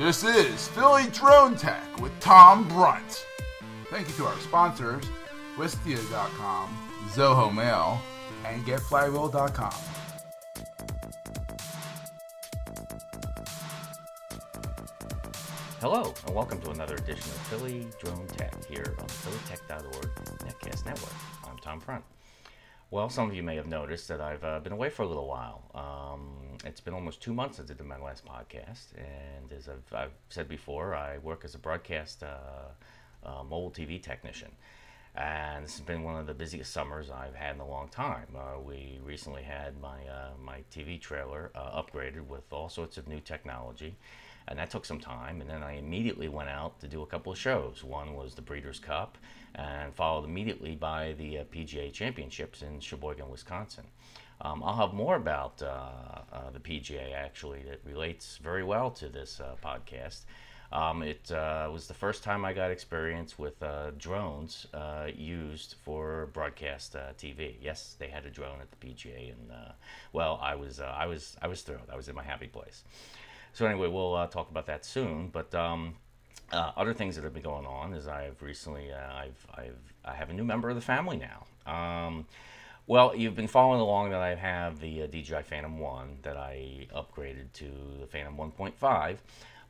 This is Philly Drone Tech with Tom Brunt. Thank you to our sponsors, Wistia.com, Zoho Mail, and GetFlywheel.com. Hello, and welcome to another edition of Philly Drone Tech here on the phillytech.org Netcast Network. I'm Tom Brunt. Well, some of you may have noticed that I've uh, been away for a little while. Um, it's been almost two months since I did my last podcast, and as I've, I've said before, I work as a broadcast uh, uh, mobile TV technician. And this has been one of the busiest summers I've had in a long time. Uh, we recently had my, uh, my TV trailer uh, upgraded with all sorts of new technology and that took some time. And then I immediately went out to do a couple of shows. One was the Breeders' Cup, and followed immediately by the uh, PGA Championships in Sheboygan, Wisconsin. Um, I'll have more about uh, uh, the PGA actually that relates very well to this uh, podcast. Um, it uh, was the first time I got experience with uh, drones used for broadcast TV. Yes, they had a drone at the PGA, and well, I was I was I was thrilled. I was in my happy place. So anyway, we'll uh, talk about that soon. But um, uh, other things that have been going on is I've recently uh, I've, I've I have a new member of the family now. Um, well, you've been following along that I have the uh, DJI Phantom One that I upgraded to the Phantom 1.5.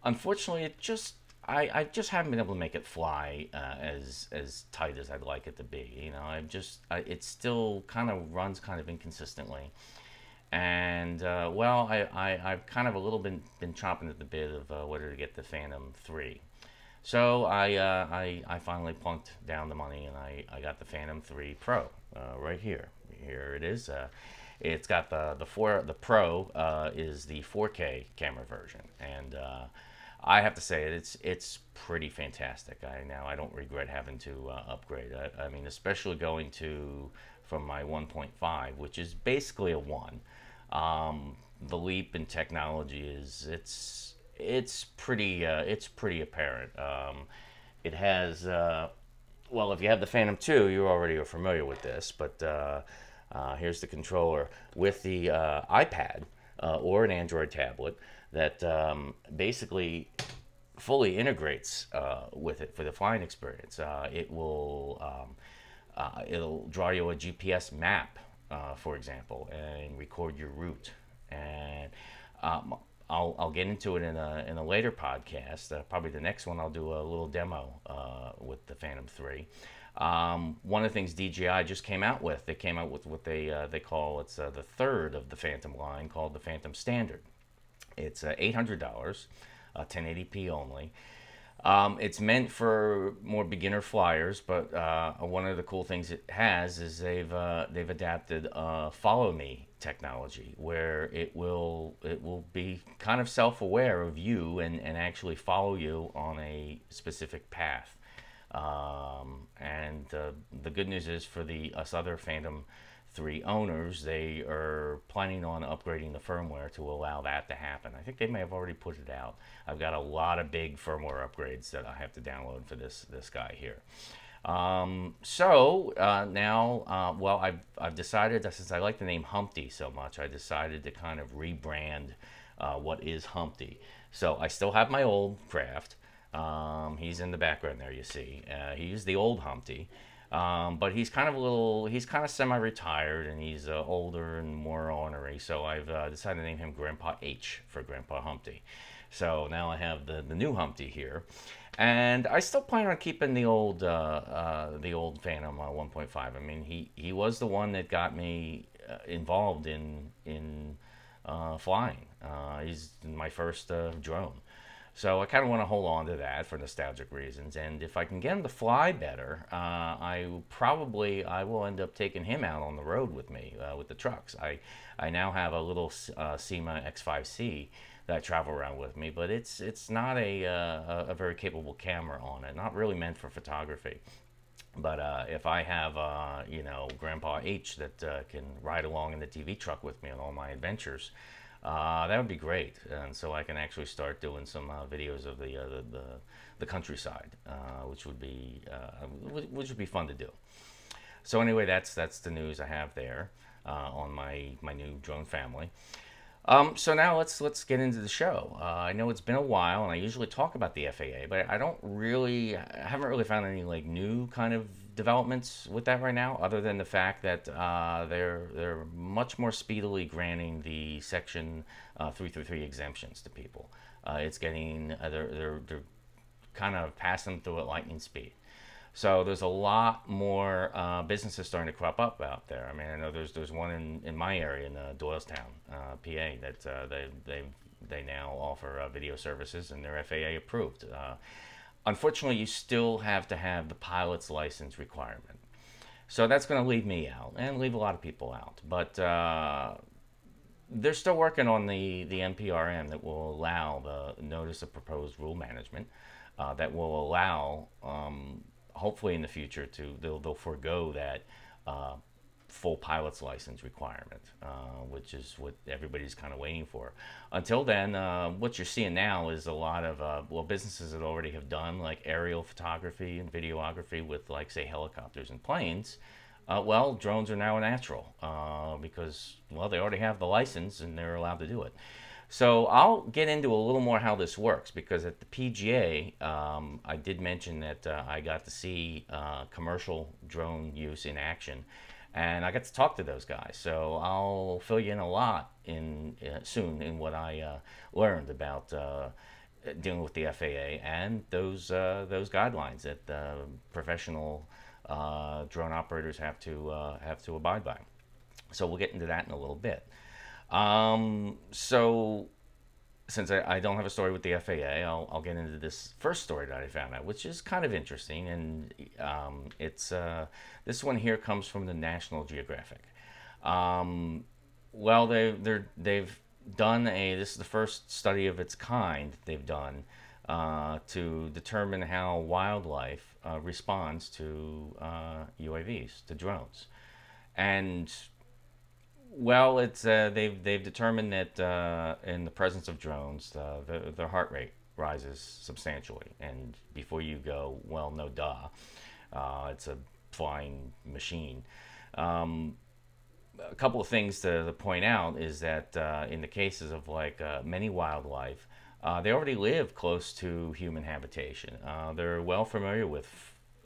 Unfortunately, it just I, I just haven't been able to make it fly uh, as as tight as I'd like it to be. You know, I've just I, it still kind of runs kind of inconsistently and uh, well, I, I, have kind of a little bit been chomping at the bit of uh, whether to get the Phantom 3. So I, uh, I, I finally plunked down the money and I, I got the Phantom 3 Pro uh, right here. Here it is. Uh, it's got the the four the Pro uh, is the 4K camera version, and I have to say it's it's pretty fantastic. I now I don't regret having to upgrade. I, I mean, especially going to from my 1.5, which is basically a one. Um, the leap in technology is it's it's pretty uh, it's pretty apparent. Um, it has uh, well, if you have the Phantom 2, you already are familiar with this, but uh, uh here's the controller with the uh, iPad uh, or an Android tablet that um, basically fully integrates with it for the flying experience. it will um, it'll draw you a GPS map uh, for example, and record your route. And um, I'll, I'll get into it in a, in a later podcast. Uh, probably the next one, I'll do a little demo uh, with the Phantom 3. Um, one of the things DJI just came out with, they came out with what they, uh, they call it's uh, the third of the Phantom line called the Phantom Standard. It's $800, 1080p only. Um, it's meant for more beginner flyers, but uh, one of the cool things it has is they've uh, they've adapted uh, follow me technology, where it will it will be kind of self aware of you and, and actually follow you on a specific path. Um, and the good news is for the us other Phantom three owners, they are planning on upgrading the firmware to allow that to happen. I think they may have already put it out. I've got a lot of big firmware upgrades that I have to download for this this guy here. Um, so uh, now, uh, well, I've, I've decided that since I like the name Humpty so much, I decided to kind of rebrand uh, what is Humpty. So I still have my old craft. Um, he's in the background there, you see. Uh, he's the old Humpty. Um, but he's kind of a little, he's kind of semi-retired and he's uh, older and more ornery. So I've uh, decided to name him Grandpa H for Grandpa Humpty. So now I have the, the new Humpty here. And I still plan on keeping the old uh, uh the old Phantom uh, 1.5. I mean, he, he was the one that got me uh, involved in in flying. he's my first drone. So I kind of want to hold on to that for nostalgic reasons. And if I can get him to fly better, uh, I probably I will end up taking him out on the road with me uh, with the trucks. I I now have a little uh, Syma X5C that I travel around with me, but it's it's not a uh, a very capable camera on it. Not really meant for photography. But uh, if I have, uh, you know, Grandpa H that uh, can ride along in the TV truck with me on all my adventures, uh, that would be great, and so I can actually start doing some uh, videos of the, uh, the, the, the countryside, uh, which would be uh, which would be fun to do. So anyway, that's that's the news I have there uh, on my my new drone family. Um, so now let's let's get into the show. I know it's been a while, and I usually talk about the FAA, but I don't really, I haven't really found any like new kind of developments with that right now, other than the fact that uh, they're they're much more speedily granting the Section uh, 333 exemptions to people. Uh, it's getting uh, they're, they're they're kind of passing through at lightning speed. So there's a lot more uh, businesses starting to crop up out there. I mean, I know there's there's one in, in my area in uh, Doylestown, uh, PA, that uh, they they they now offer uh, video services and they're FAA approved. Uh, unfortunately, you still have to have the pilot's license requirement. So that's going to leave me out and leave a lot of people out. But they're still working on the, the NPRM that will allow the notice of proposed rule management that will allow um, hopefully in the future to they'll, they'll forego that uh, full pilot's license requirement, uh, which is what everybody's kind of waiting for. Until then, uh, what you're seeing now is a lot of uh, well businesses that already have done like aerial photography and videography with like say helicopters and planes. Uh, well, drones are now a natural uh, because well they already have the license and they're allowed to do it. So I'll get into a little more how this works because at the PGA, um, I did mention that uh, I got to see commercial drone use in action, and I got to talk to those guys. So I'll fill you in a lot in uh, soon in what I uh, learned about uh, dealing with the FAA and those uh, those guidelines that professional drone operators have to have to abide by. So we'll get into that in a little bit. Um, so, since I, I, don't have a story with the FAA, I'll, I'll, get into this first story that I found out, which is kind of interesting. And um, it's uh, this one here comes from the National Geographic. Um, well, they they're, they've done a this is the first study of its kind they've done uh, to determine how wildlife uh, responds to uh, UAVs, to drones, and well, it's uh, they've they've determined that uh, in the presence of drones, uh, the, their heart rate rises substantially. And before you go, well, no duh, uh, it's a flying machine. Um, a couple of things to, to point out is that uh, in the cases of like uh, many wildlife, they already live close to human habitation. they're well familiar with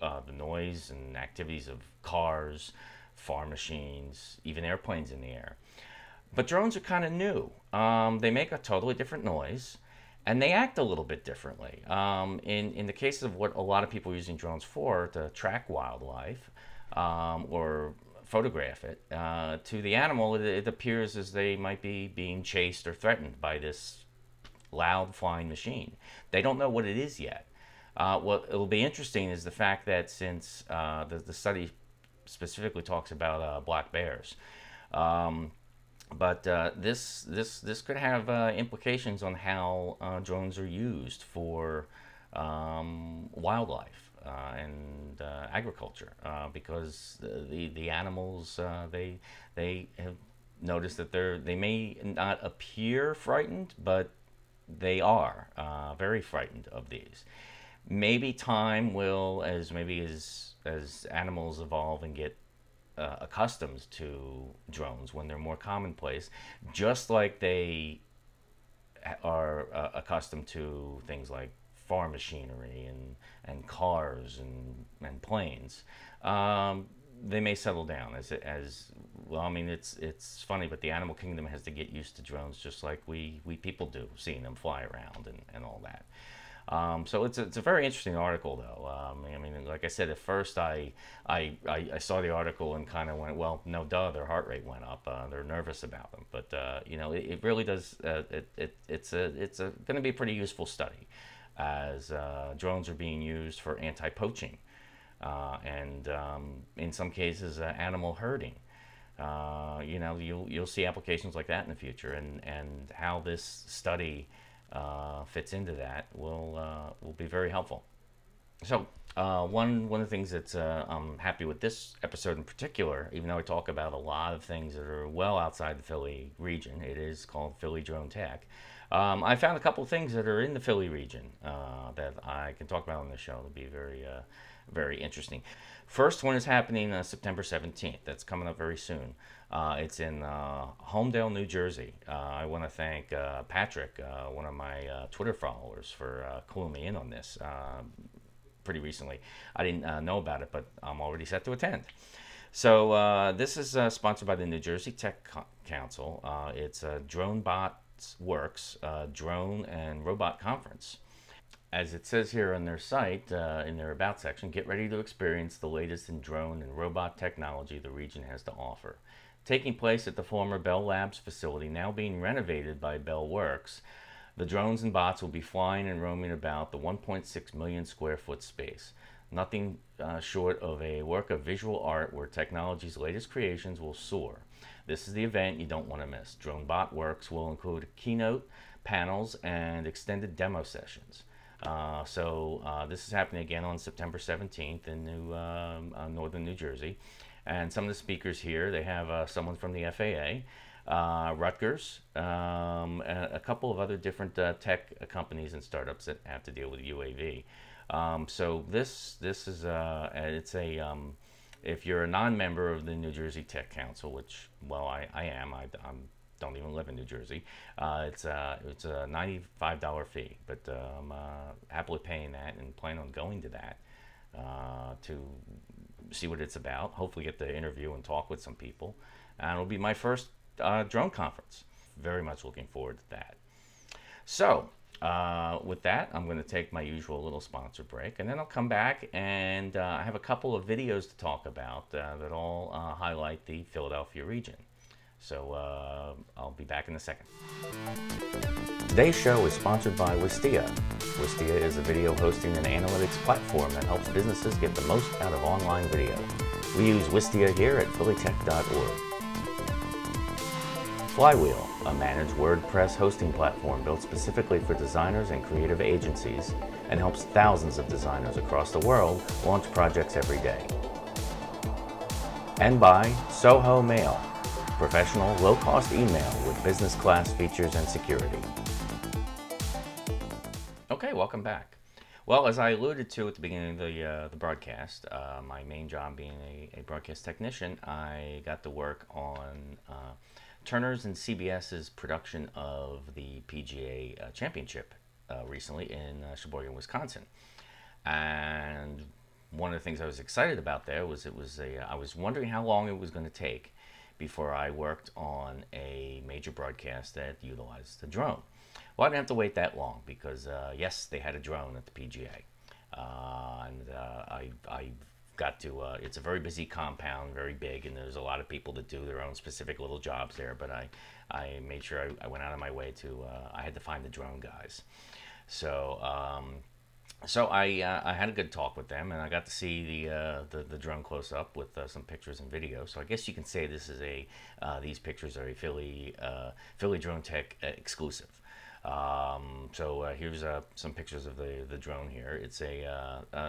the noise and activities of cars farm machines, even airplanes in the air. But drones are kind of new. Um, they make a totally different noise and they act a little bit differently. Um, in, in the case of what a lot of people are using drones for, to track wildlife um, or photograph it, uh, to the animal, it, it, appears as they might be being chased or threatened by this loud flying machine. They don't know what it is yet. Uh, what will be interesting is the fact that since uh, the, the study specifically talks about uh, black bears. Um, but uh, this this this could have uh, implications on how uh, drones are used for um, wildlife uh, and uh, agriculture because the, the, the animals they they have noticed that they're they may not appear frightened but they are very frightened of these maybe time will as maybe as as animals evolve and get uh, accustomed to drones when they're more commonplace, just like they are uh, accustomed to things like farm machinery and, and cars and, and planes. Um, they may settle down as as well. I mean, it's it's funny, but the animal kingdom has to get used to drones just like we we people do, seeing them fly around and, and all that. Um, so it's a, it's a very interesting article, though. Um, I mean, like I said, at first I I, I, I saw the article and kind of went, well, no, duh, their heart rate went up. Uh, they're nervous about them, but uh, you know, it, it really does. Uh, it, it it's a it's a going to be a pretty useful study, as uh, drones are being used for anti-poaching, uh, and um, in some cases, uh, animal herding. you know, you'll you'll see applications like that in the future, and and how this study uh, fits into that will uh, will be very helpful. So uh, one one of the things that uh, I'm happy with this episode in particular, even though I talk about a lot of things that are well outside the Philly region, it is called Philly Drone Tech. Um, I found a couple of things that are in the Philly region uh, that I can talk about on the show. It'll be very very interesting. First one is happening uh, September 17th. That's coming up very soon. Uh, it's in uh, Holmdel, New Jersey. Uh, I want to thank uh, Patrick, uh, one of my Twitter followers, for cluing me in on this pretty recently. I didn't know about it, but I'm already set to attend. So this is sponsored by the New Jersey Tech Co- Council. it's a DroneBot Works drone and robot conference as it says here on their site, uh, in their About section, get ready to experience the latest in drone and robot technology the region has to offer. Taking place at the former Bell Labs facility, now being renovated by Bell Works, the drones and bots will be flying and roaming about the 1.6 million square foot space. Nothing uh, short of a work of visual art where technology's latest creations will soar. This is the event you don't want to miss. Drone Bot Works will include keynote, panels, and extended demo sessions. Uh, so uh, this is happening again on September 17th in New um, uh, Northern New Jersey, and some of the speakers here they have uh, someone from the FAA. Uh, Rutgers, um, a, a, couple of other different uh, tech companies and startups that have to deal with UAV. Um, so this this is it's a um, if you're a non-member of the New Jersey Tech Council, which well I, I am, I, am don't even live in New Jersey. Uh, it's a uh, it's a ninety-five dollar fee, but uh, I'm uh, happily paying that and plan on going to that uh, to see what it's about. Hopefully, get to interview and talk with some people, and it'll be my first uh, drone conference. Very much looking forward to that. So. Uh, with that, I'm going to take my usual little sponsor break, and then I'll come back and uh, I have a couple of videos to talk about uh, that all highlight the Philadelphia region. So uh, I'll be back in a second. Today's show is sponsored by Wistia. Wistia is a video hosting and analytics platform that helps businesses get the most out of online video. We use Wistia here at phillytech.org. Flywheel, a managed WordPress hosting platform built specifically for designers and creative agencies, and helps thousands of designers across the world launch projects every day. And by Zoho Mail, professional, low-cost email with business class features and security. Okay, welcome back. Well, as I alluded to at the beginning of the, uh, the broadcast, uh, my main job being a, a, broadcast technician, I got to work on uh, Turner's and CBS's production of the PGA uh, Championship uh, recently in uh, Sheboygan, Wisconsin. And one of the things I was excited about there was it was a I was wondering how long it was going to take before I worked on a major broadcast that utilized the drone. Well, I didn't have to wait that long because, uh, yes, they had a drone at the PGA. Uh, and uh, I, I got to, uh, it's a very busy compound, very big, and there's a lot of people that do their own specific little jobs there. But I, I made sure I, I went out of my way to, uh, I had to find the drone guys. So, um, so I uh, I had a good talk with them, and I got to see the uh, the, the drone close up with uh, some pictures and video. So I guess you can say this is a uh, these pictures are a Philly uh, Philly Drone Tech uh, exclusive. Um, so here's some pictures of the the drone here. It's a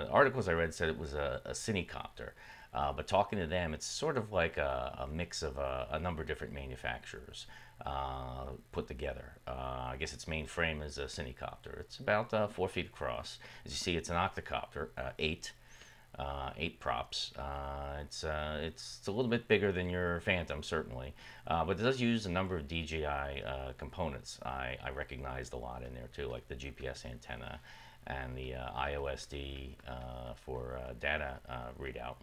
articles I read said it was a, a cinecopter. but talking to them, it's sort of like a, a mix of a, a number of different manufacturers. Uh, put together. Uh, I guess its main frame is a cinecopter. It's about uh, four feet across. As you see, it's an octocopter, uh, eight, uh, eight props. it's it's it's a little bit bigger than your Phantom, certainly, but it does use a number of DJI components. I, I recognized a lot in there too, like the GPS antenna and the IOSD for data readout.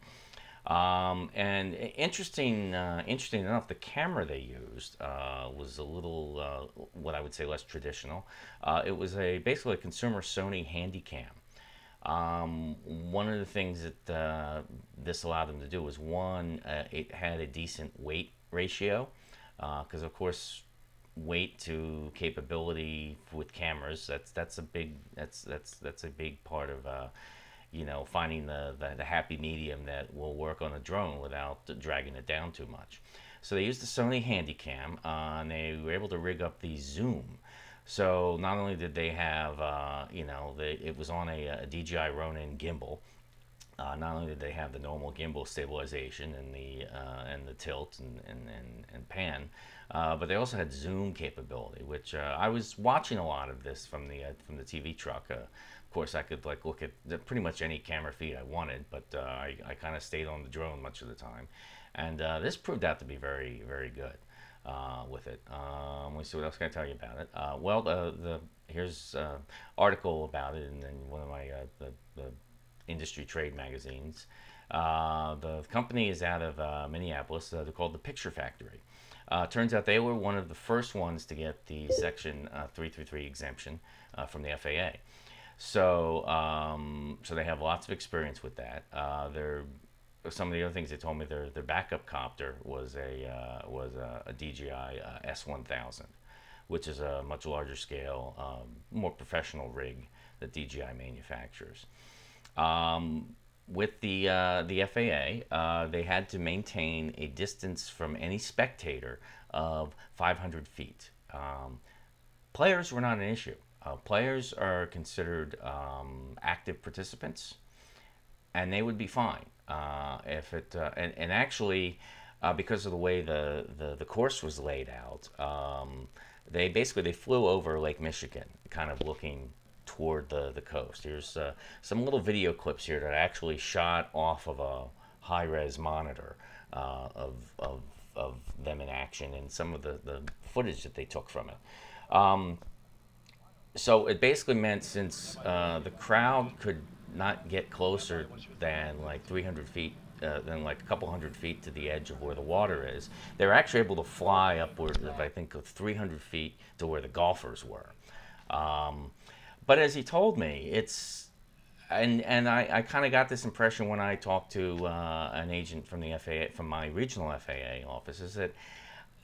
Um, and interesting, uh, interesting enough, the camera they used uh, was a little, uh, what I would say, less traditional. Uh, it was a basically a consumer Sony Handycam. Um, one of the things that uh, this allowed them to do was one, uh, it had a decent weight ratio, because of course, weight to capability with cameras that's that's a big that's that's that's a big part of you know, finding the, the, the, happy medium that will work on a drone without dragging it down too much. So they used the Sony Handycam, uh, and they were able to rig up the zoom. So not only did they have, uh, you know, the, it was on a, a, DJI Ronin gimbal, Uh, not only did they have the normal gimbal stabilization and the uh, and the tilt and and, and, and pan, uh, but they also had zoom capability, which uh, I was watching a lot of this from the uh, from the TV truck. Uh, course, I could like look at pretty much any camera feed I wanted, but I, I kind of stayed on the drone much of the time, and this proved out to be very very good. with it, um, let me see what else can I tell you about it. well, the, the here's an article about it in, in one of my the, the industry trade magazines. Uh, the company is out of uh, Minneapolis. Uh, they're called the Picture Factory. Uh, turns out they were one of the first ones to get the Section uh, 333 exemption uh, from the FAA. So, um, so they have lots of experience with that. they're some of the other things they told me their their backup copter was a was a, a DJI S1000, which is a much larger scale, um, more professional rig that DJI manufactures. Um, with the uh, the FAA, uh, they had to maintain a distance from any spectator of 500 feet. Um, players were not an issue. Uh, players are considered um, active participants, and they would be fine uh, if it. Uh, and, and actually, uh, because of the way the, the, the course was laid out, um, they basically they flew over Lake Michigan, kind of looking toward the, the coast. Here's uh, some little video clips here that I actually shot off of a high res monitor uh, of, of, of them in action and some of the, the footage that they took from it. Um, so it basically meant since uh, the crowd could not get closer than like 300 feet uh, than like a couple hundred feet to the edge of where the water is. They were actually able to fly upward of I think of 300 feet to where the golfers were. Um, but as he told me, it's and and I, I kind of got this impression when I talked to uh, an agent from the FAA from my regional FAA office is that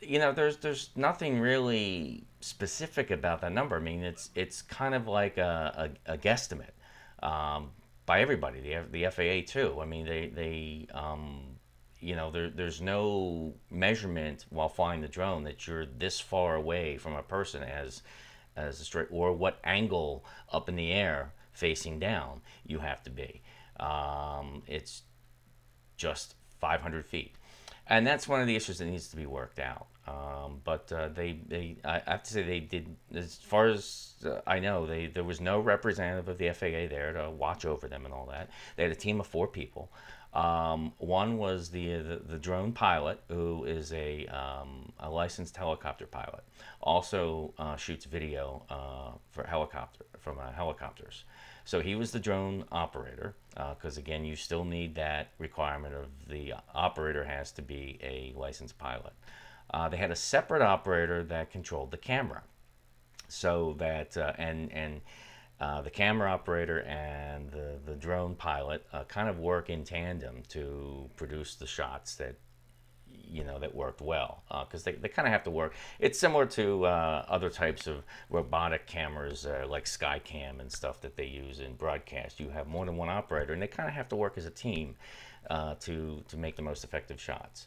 you know there's there's nothing really specific about that number. I mean it's it's kind of like a, a, a guesstimate um, by everybody the the FAA too. I mean they they um, you know there, there's no measurement while flying the drone that you're this far away from a person as as a straight, or what angle up in the air facing down you have to be. Um, it's just 500 feet. And that's one of the issues that needs to be worked out. Um, but uh, they, they, I have to say, they did, as far as uh, I know, they, there was no representative of the FAA there to watch over them and all that. They had a team of four people. Um, one was the, the, the drone pilot, who is a, um, a licensed helicopter pilot. Also uh, shoots video uh, for helicopter from uh, helicopters. So he was the drone operator, because uh, again, you still need that requirement of the operator has to be a licensed pilot. Uh, they had a separate operator that controlled the camera, so that uh, and and uh, the camera operator and the, the drone pilot uh, kind of work in tandem to produce the shots that you know that worked well because uh, they, they kind of have to work. It's similar to uh, other types of robotic cameras uh, like skycam and stuff that they use in broadcast. You have more than one operator and they kind of have to work as a team to to make the most effective shots.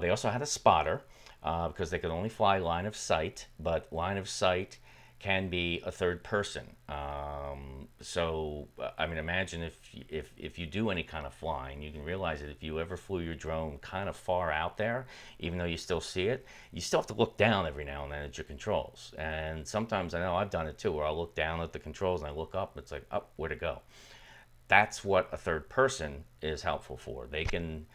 They also had a spotter because they could only fly line of sight but line of sight can be a third person. Um, so, I mean, imagine if, if, if you do any kind of flying, you can realize that if you ever flew your drone kind of far out there, even though you still see it, you still have to look down every now and then at your controls. And sometimes I know I've done it too, where I'll look down at the controls and I look up, it's like, up, oh, where to go? That's what a third person is helpful for. They can,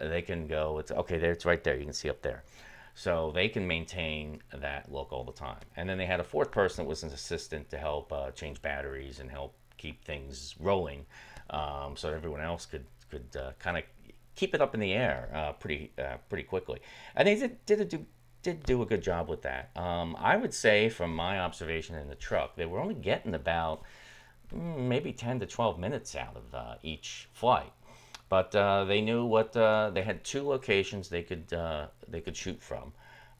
they can go, it's okay, there, it's right there. You can see up there. So they can maintain that look all the time. And then they had a fourth person that was an assistant to help uh, change batteries and help keep things rolling, um, so everyone else could could uh, kind of keep it up in the air uh, pretty uh, pretty quickly. And they did did a do did do a good job with that. Um, I would say, from my observation in the truck, they were only getting about mm, maybe 10 to 12 minutes out of uh, each flight. But uh, they knew what uh, they had two locations they could uh, they could shoot from.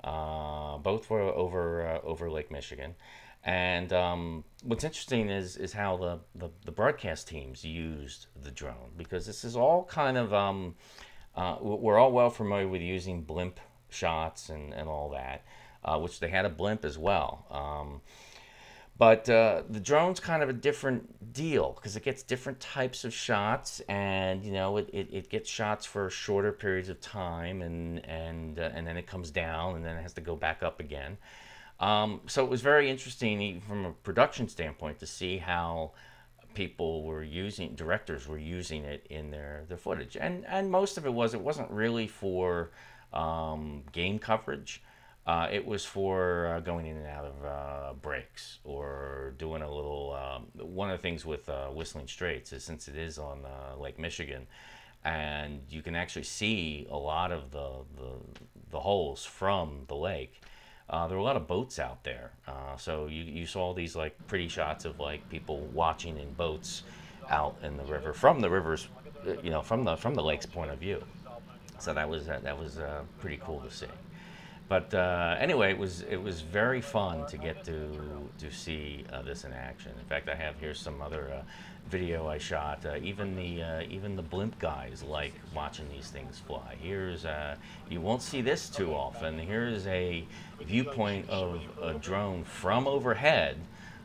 Uh, both were over uh, over Lake Michigan, and um, what's interesting is is how the, the, the broadcast teams used the drone because this is all kind of um, we're all well familiar with using blimp shots and, and all that, which they had a blimp as well. Um, But uh, the drone's kind of a different deal because it gets different types of shots, and you know it, it, it gets shots for shorter periods of time, and and uh, and then it comes down, and then it has to go back up again. Um, so it was very interesting from a production standpoint to see how people were using directors were using it in their their footage, and and most of it was it wasn't really for um, game coverage. Uh, it was for uh, going in and out of uh, breaks or doing a little. Um, one of the things with uh, Whistling Straits is since it is on uh, Lake Michigan, and you can actually see a lot of the the, the holes from the lake. Uh, there were a lot of boats out there, so you, you saw these like pretty shots of like people watching in boats out in the river from the rivers, you know, from the from the lake's point of view. So that was that was pretty cool to see but uh, anyway, it was it was very fun to get to to see uh, this in action. In fact, I have here some other uh, video I shot. Uh, even the uh, even the blimp guys like watching these things fly. Here's you won't see this too often. Here's a viewpoint of a drone from overhead.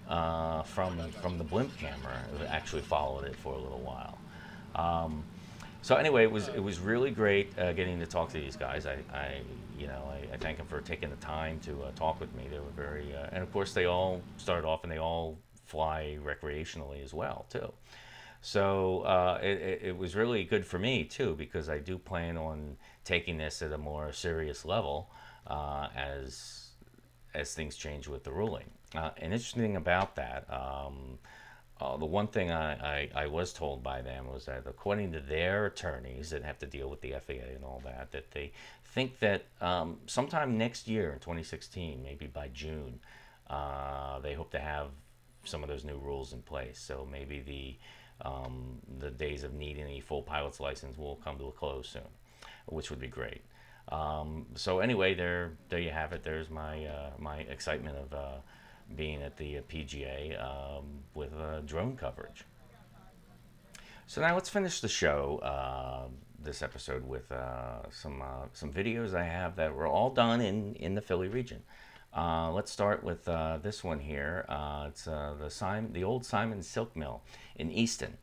from from the blimp camera, it actually followed it for a little while. Um, so anyway, it was it was really great getting to talk to these guys. I, I you know, I, I, thank them for taking the time to uh, talk with me. They were very, uh, and of course, they all started off and they all fly recreationally as well too. So uh, it, it, was really good for me too because I do plan on taking this at a more serious level uh, as as things change with the ruling. Uh, an interesting about that. Um, uh, the one thing I, I, I, was told by them was that according to their attorneys that have to deal with the FAA and all that, that they think that um, sometime next year in 2016, maybe by June, uh, they hope to have some of those new rules in place. So maybe the um, the days of needing a full pilot's license will come to a close soon, which would be great. Um, so anyway, there there you have it. There's my uh, my excitement of uh, being at the PGA um, with uh, drone coverage. So now let's finish the show uh, this episode with uh, some uh, some videos I have that were all done in in the Philly region. Uh, let's start with uh, this one here. Uh, it's uh, the Simon, the old Simon Silk Mill in Easton.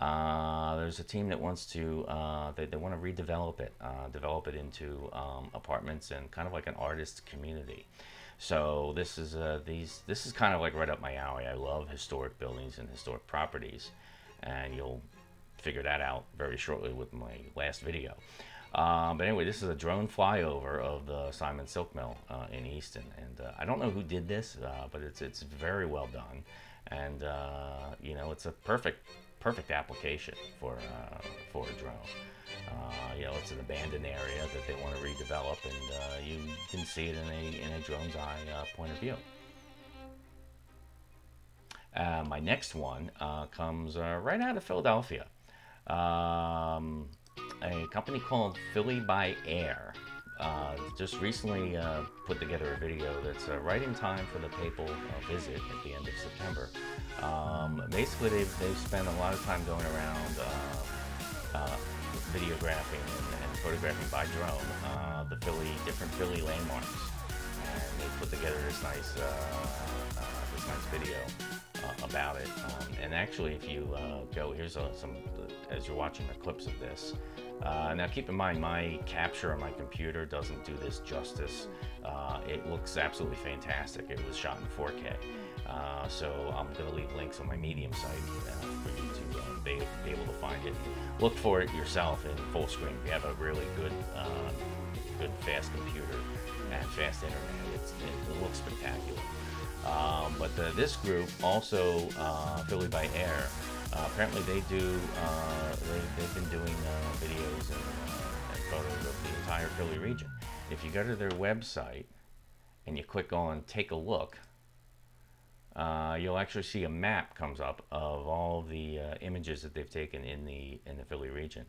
there's a team that wants to they, they want to redevelop it, develop it into um, apartments and kind of like an artist community. So this is these this is kind of like right up my alley. I love historic buildings and historic properties, and you'll figure that out very shortly with my last video. Um, but anyway, this is a drone flyover of the Simon Silk Mill uh, in Easton, and uh, I don't know who did this, uh, but it's it's very well done, and uh, you know it's a perfect perfect application for uh, for a drone. Uh, you know, it's an abandoned area that they want to redevelop, and you can see it in a in a drone's eye point of view. my next one comes right out of Philadelphia um, a company called Philly by Air. Uh, just recently uh, put together a video that's uh, right in time for the papal uh, visit at the end of September. Um, basically, they've, they've spent a lot of time going around uh, uh, videographing and, and, photographing by drone uh, the Philly different Philly landmarks, and they put together this nice uh, uh, this nice video uh, about it. Um, and actually, if you uh, go, here's a, some, as you're watching the clips of this. Uh, now, keep in mind, my capture on my computer doesn't do this justice. Uh, it looks absolutely fantastic. It was shot in 4K. Uh, so I'm going to leave links on my Medium site uh, for you to be, be, able to find it. Look for it yourself in full screen. If you have a really good, good fast computer and fast internet, it looks spectacular. Um, but the, this group also, uh, Philly by Air, uh, apparently they do, uh, they, have been doing uh, videos and, uh, and, photos of the entire Philly region. If you go to their website and you click on take a look, uh, you'll actually see a map comes up of all the images that they've taken in the in the Philly region.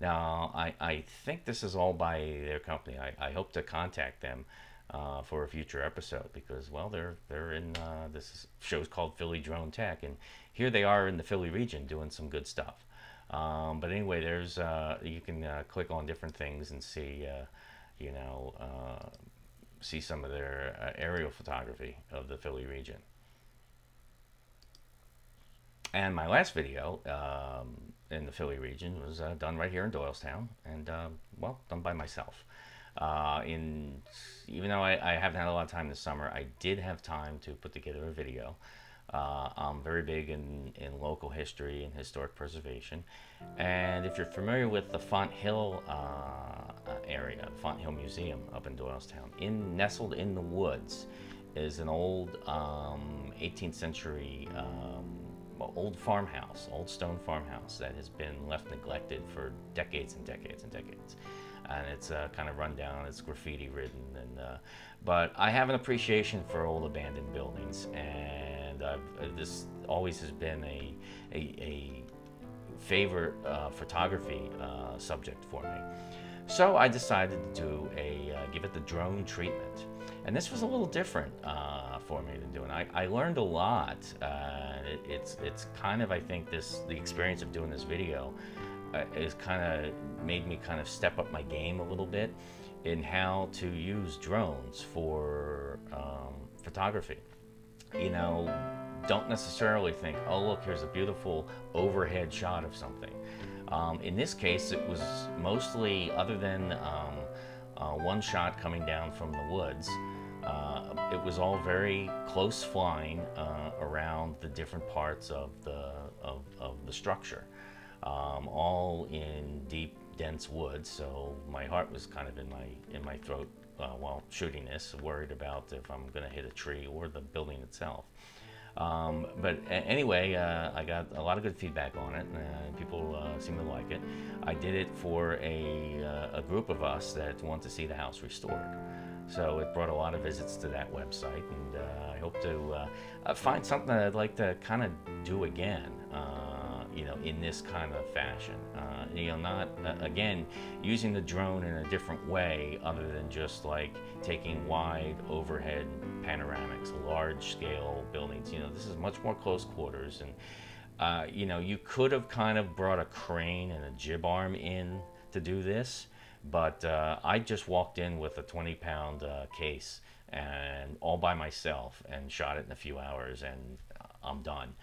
Now, I, I think this is all by their company. I, I hope to contact them uh, for a future episode because well they're they're in uh, this show's called Philly Drone Tech and here they are in the Philly region doing some good stuff. Um, but anyway, there's uh, you can uh, click on different things and see uh, you know uh, see some of their aerial photography of the Philly region. and my last video um, in the Philly region was done right here in Doylestown, and well, done by myself. Uh, in even though I, I, haven't had a lot of time this summer, I did have time to put together a video. Uh, I'm very big in, in local history and historic preservation, and if you're familiar with the Fonthill uh, area, Fonthill Museum up in Doylestown, in nestled in the woods, is an old um, 18th century um, old farmhouse, old stone farmhouse that has been left neglected for decades and decades and decades. And it's uh, kind of run down, it's graffiti ridden. And, uh, but I have an appreciation for old abandoned buildings, and uh, this always has been a, a, a favorite uh, photography uh, subject for me. So I decided to do a, uh, give it the drone treatment. And this was a little different for me than doing. I, I learned a lot. It, it's it's kind of I think this the experience of doing this video uh, is kind of made me kind of step up my game a little bit in how to use drones for um, photography. You know, don't necessarily think, oh look, here's a beautiful overhead shot of something. Um, in this case, it was mostly, other than um, uh, one shot coming down from the woods, uh, it was all very close flying uh, around the different parts of the, of, of the structure, um, all in deep, dense woods. So my heart was kind of in my, in my throat uh, while shooting this, worried about if I'm going to hit a tree or the building itself. Um, but anyway, uh, I got a lot of good feedback on it, and people uh, seem to like it. I did it for a, uh, a group of us that want to see the house restored. So it brought a lot of visits to that website, and uh, I hope to uh, uh, find something that I'd like to kind of do again. You know, in this kind of fashion. you know, not again using the drone in a different way, other than just like taking wide overhead panoramics, large scale buildings. You know, this is much more close quarters, and uh, you know, you could have kind of brought a crane and a jib arm in to do this, but uh, I just walked in with a 20 pound uh, case and all by myself and shot it in a few hours, and I'm done.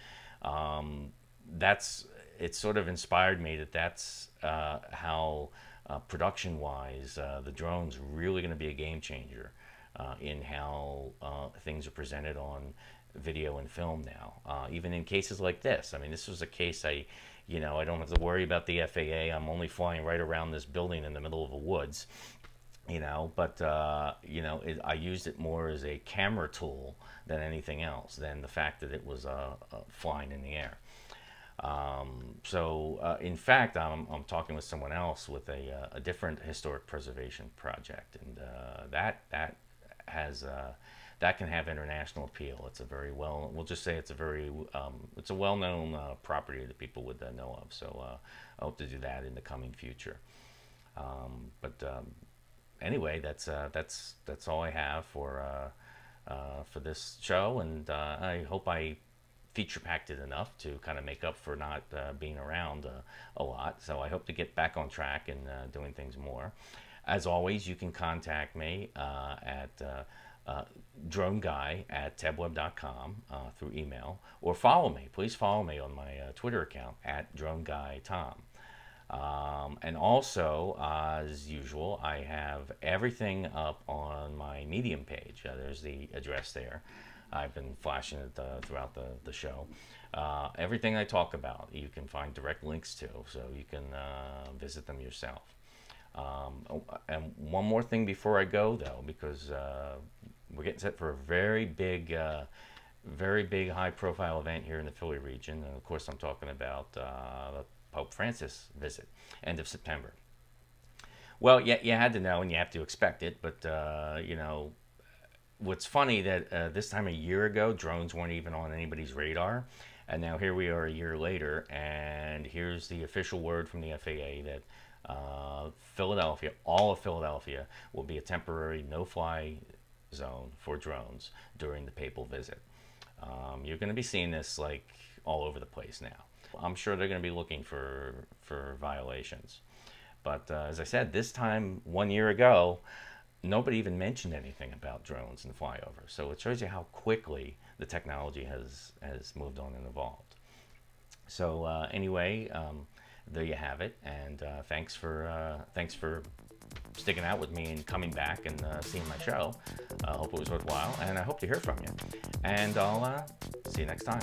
Um, that's it. Sort of inspired me that that's uh, how. Uh, production wise, uh, the drone's really going to be a game changer uh, in how uh, things are presented on video and film now. Even in cases like this, I mean, this was a case I, you know, I don't have to worry about the FAA. I'm only flying right around this building in the middle of the woods, you know. But uh, you know, it, I used it more as a camera tool than anything else. Than the fact that it was uh, uh flying in the air. Um, so, uh, in fact, I'm, I'm talking with someone else with a, uh, a different historic preservation project, and uh, that that has uh, that can have international appeal. It's a very well, we'll just say it's a very, um, it's a well-known uh, property that people would uh, know of. So I hope to do that in the coming future. Um, but um, anyway, that's that's that's all I have for for this show, and I hope I feature packed it enough to kind of make up for not being around a lot. So I hope to get back on track and doing things more. As always, you can contact me uh, at uh, uh, droneguy at tebweb.com uh, through email or follow me. Please follow me on my uh, Twitter account at droneguytom. Um, and also, as usual, I have everything up on my Medium page. Uh, there's the address there. I've been flashing it uh, throughout the, the show. Uh, everything I talk about, you can find direct links to, so you can uh, visit them yourself. Um, oh, and one more thing before I go, though, because uh, we're getting set for a very big, uh, very big high-profile event here in the Philly region. And of course, I'm talking about uh, the Pope Francis visit, end of September. Well, yeah, you had to know and you have to expect it, but you know, what's funny that uh, this time a year ago, drones weren't even on anybody's radar. And now here we are a year later, and here's the official word from the FAA that uh, Philadelphia, all of Philadelphia, will be a temporary no-fly zone for drones during the papal visit. Um, you're going to be seeing this like all over the place now. I'm sure they're going to be looking for for violations. But uh, as I said, this time one year ago, nobody even mentioned anything about drones and flyover. So it shows you how quickly the technology has has moved on and evolved. So uh, anyway, um, there you have it, and uh, thanks for uh, thanks for sticking out with me and coming back and uh, seeing my show. I hope it was worthwhile, and I hope to hear from you. And I'll uh, see you next time.